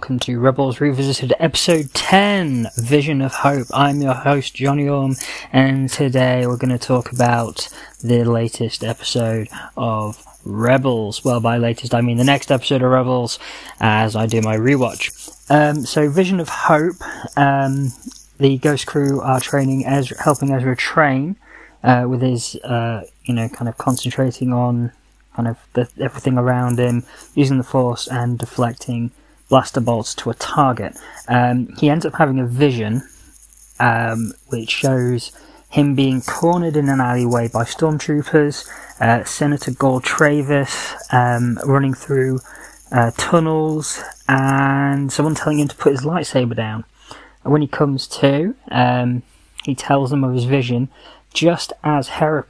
welcome to Rebels Revisited episode 10 Vision of Hope. I'm your host, Johnny Orm, and today we're going to talk about the latest episode of Rebels. Well, by latest, I mean the next episode of Rebels as I do my rewatch. Um, so, Vision of Hope, um, the Ghost crew are training Ezra, helping Ezra train uh, with his, uh, you know, kind of concentrating on kind of the, everything around him, using the force and deflecting blaster bolts to a target. Um, he ends up having a vision um, which shows him being cornered in an alleyway by stormtroopers, uh, Senator Gall Trayvis um, running through uh, tunnels, and someone telling him to put his lightsaber down. And when he comes to, um, he tells them of his vision, just as Hera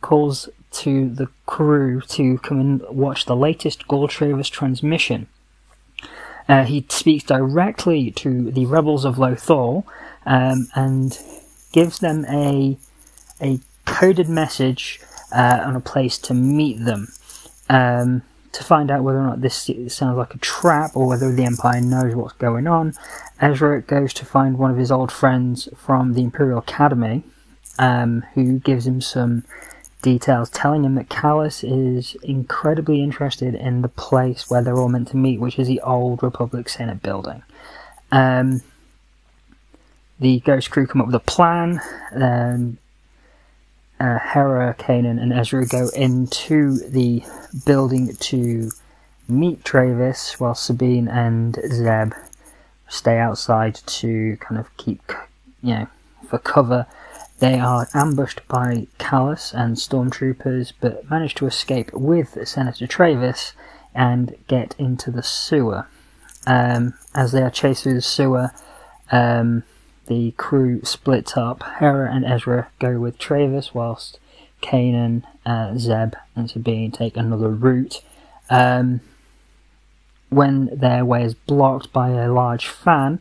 calls to the crew to come and watch the latest Gall Trayvis transmission. Uh, he speaks directly to the rebels of Lothal um, and gives them a a coded message uh, on a place to meet them um, to find out whether or not this sounds like a trap or whether the Empire knows what's going on. Ezra goes to find one of his old friends from the Imperial Academy, um, who gives him some details telling him that Kallus is incredibly interested in the place where they're all meant to meet, which is the old Republic Senate building. Um, the Ghost crew come up with a plan. Um, uh, Hera, Kanan, and Ezra go into the building to meet Trayvis, while Sabine and Zeb stay outside to kind of keep, you know, for cover they are ambushed by Kallus and stormtroopers, but manage to escape with Senator Trayvis and get into the sewer. Um, as they are chased through the sewer, um, the crew splits up. Hera and Ezra go with Trayvis, whilst Kanan, uh, Zeb, and Sabine take another route. Um, when their way is blocked by a large fan,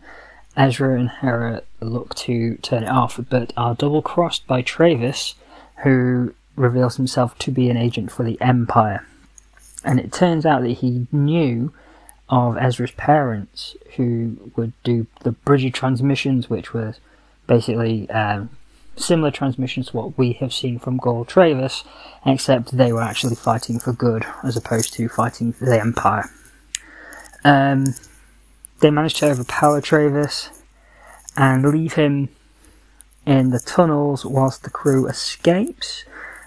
Ezra and Hera look to turn it off, but are double crossed by Trayvis, who reveals himself to be an agent for the Empire. And it turns out that he knew of Ezra's parents, who would do the Bridger transmissions, which was basically um, similar transmissions to what we have seen from Gall Trayvis, except they were actually fighting for good as opposed to fighting for the Empire. Um, they manage to overpower Trayvis and leave him in the tunnels whilst the crew escapes.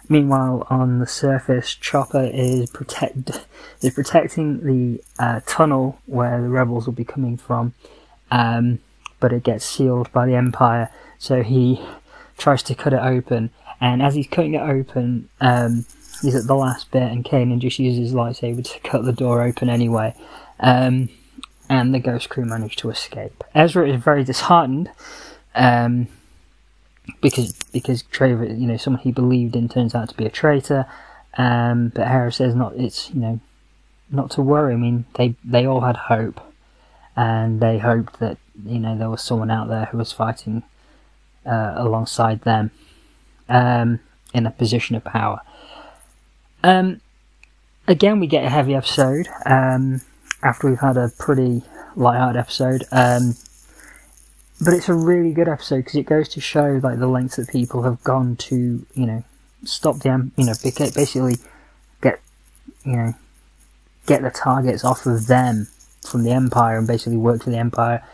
Meanwhile, on the surface, Chopper is protect is protecting the uh, tunnel where the rebels will be coming from, um, but it gets sealed by the Empire. So he tries to cut it open, and as he's cutting it open, um, he's at the last bit, and Kanan just uses his lightsaber to cut the door open anyway. Um, and the ghost crew manage to escape. Ezra is very disheartened um, because because Trevor, you know, someone he believed in turns out to be a traitor. Um, but Hera says not it's you know not to worry. I mean they they all had hope, and they hoped that you know there was someone out there who was fighting uh, alongside them um, in a position of power. Um, again, we get a heavy episode. After we've had a pretty light-hearted episode. Um, but it's a really good episode because it goes to show like the lengths that people have gone to, you know, stop the, you know, basically get, you know, get the targets off of them from the Empire and basically work for the Empire,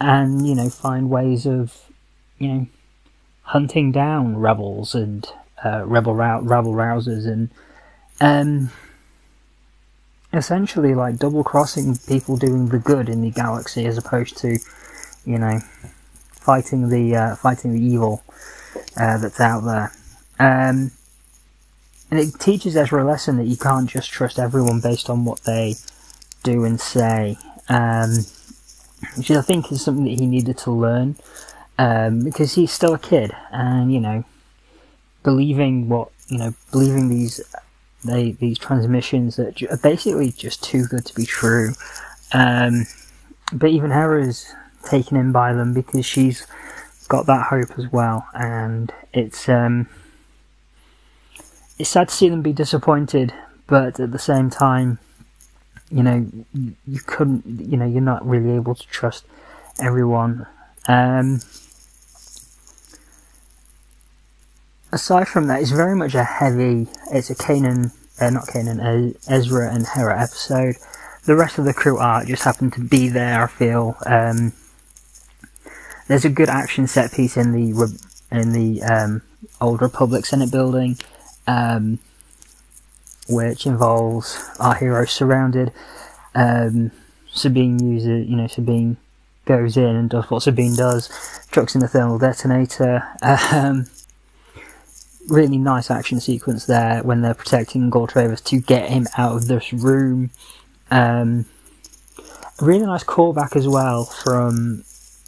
and you know, find ways of, you know, hunting down rebels and uh, rebel rabble rousers and um essentially like double crossing people doing the good in the galaxy as opposed to, you know, fighting the uh, fighting the evil uh, that's out there. Um, and it teaches Ezra a lesson that you can't just trust everyone based on what they do and say, um, which I think is something that he needed to learn um, because he's still a kid, and you know, believing what you know, believing these they these transmissions that are basically just too good to be true. Um, but even Hera's taken in by them because she's got that hope as well, and it's um, it's sad to see them be disappointed, but at the same time, you know, you couldn't, you know, you're not really able to trust everyone. Um, aside from that, it's very much a heavy. It's a Canaan, uh, not Kanan, Ezra and Hera episode. The rest of the crew art just happened to be there. I feel um, there's a good action set piece in the in the um, old Republic Senate building, um, which involves our hero surrounded. Um, Sabine uses, you know, Sabine goes in and does what Sabine does, chucks in the thermal detonator. Um, really nice action sequence there when they're protecting Gall Trayvis to get him out of this room. Um, really nice callback as well from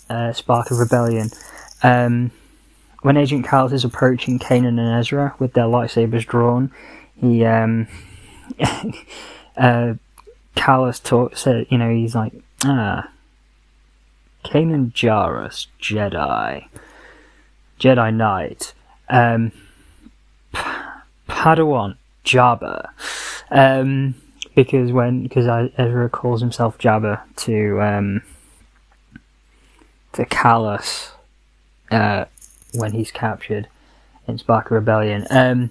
uh, Spark of Rebellion. Um, when Agent Kallus is approaching Kanan and Ezra with their lightsabers drawn, he um, uh, Kallus talks. said, you know, he's like, ah, Kanan Jarrus, Jedi, Jedi Knight. Um, Padawan Jabba, um, because when because Ezra calls himself Jabba to um, to Kallus uh, when he's captured in Spark Rebellion. Um,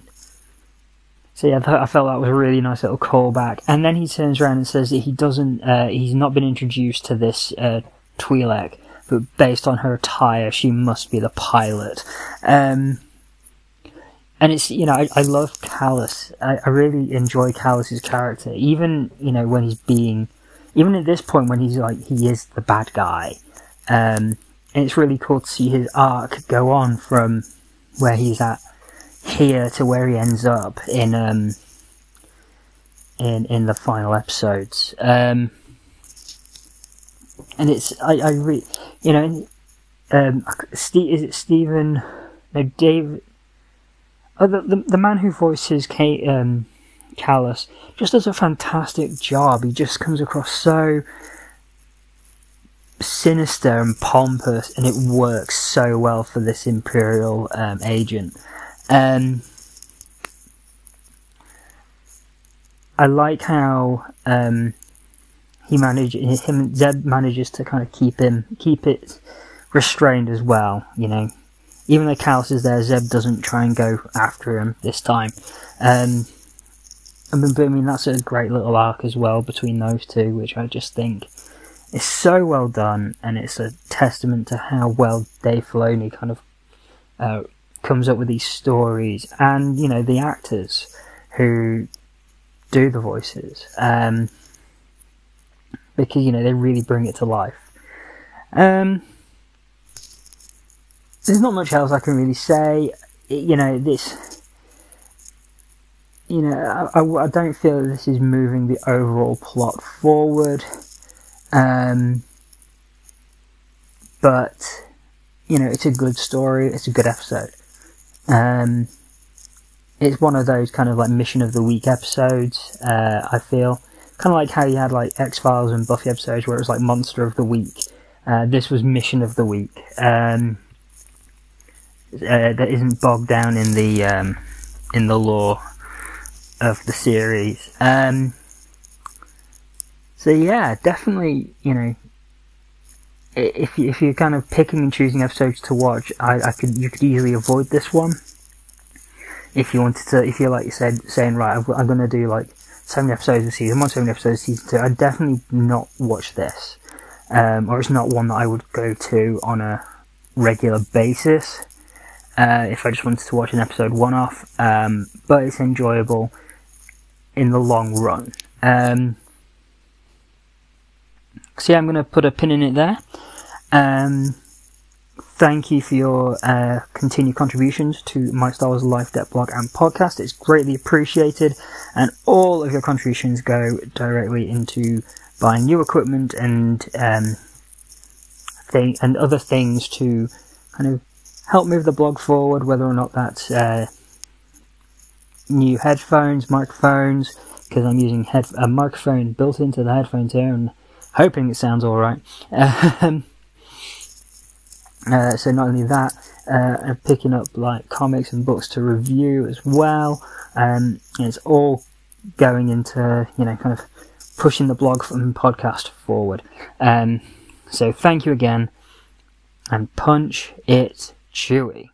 so yeah, I felt that was a really nice little callback. And then he turns around and says that he doesn't, uh, he's not been introduced to this uh, Twi'lek, but based on her attire, she must be the pilot. Um, and it's you know I, I love Kallus. I, I really enjoy Kallus's character, even you know when he's being, even at this point when he's like he is the bad guy, um, and it's really cool to see his arc go on from where he's at here to where he ends up in um in in the final episodes. Um, and it's I I re, you know um Steve is it Stephen no David Oh, the, the, the man who voices Kate, um, Kallus just does a fantastic job. He just comes across so sinister and pompous, and it works so well for this Imperial um, agent. Um, I like how um, he manages him. Zeb manages to kind of keep him keep it restrained as well. You know, even though Kallus is there, Zeb doesn't try and go after him this time. Um, I mean, but I mean that's a great little arc as well between those two, which I just think is so well done, and it's a testament to how well Dave Filoni kind of uh, comes up with these stories, and you know the actors who do the voices, um, because you know they really bring it to life. Um, there's not much else I can really say. You know, this. You know, I, I, don't feel that this is moving the overall plot forward. Um, but, you know, it's a good story, it's a good episode. Um, it's one of those kind of like mission of the week episodes, uh, I feel. Kind of like how you had like X Files and Buffy episodes where it was like monster of the week. Uh, this was mission of the week. Um, uh, that isn't bogged down in the um, in the lore of the series. Um, so yeah, definitely, you know, if if you're kind of picking and choosing episodes to watch, I, I could you could easily avoid this one. If you wanted to, if you're like you said, saying right, I'm, I'm going to do like seven episodes of season one, seven episodes of season two, I'd definitely not watch this, um, or it's not one that I would go to on a regular basis uh, if I just wanted to watch an episode one off, um, but it's enjoyable in the long run. Um, so yeah, I'm going to put a pin in it there. Um, thank you for your uh, continued contributions to my Star Wars Life Debt blog and podcast. It's greatly appreciated, and all of your contributions go directly into buying new equipment and um, thing and other things to kind of help move the blog forward, whether or not that's uh, new headphones, microphones, because I'm using head- a microphone built into the headphones here and hoping it sounds alright. Um, uh, so not only that, uh, I'm picking up like comics and books to review as well. Um, it's all going into you know kind of pushing the blog and podcast forward. Um, so thank you again, and punch it Chewie.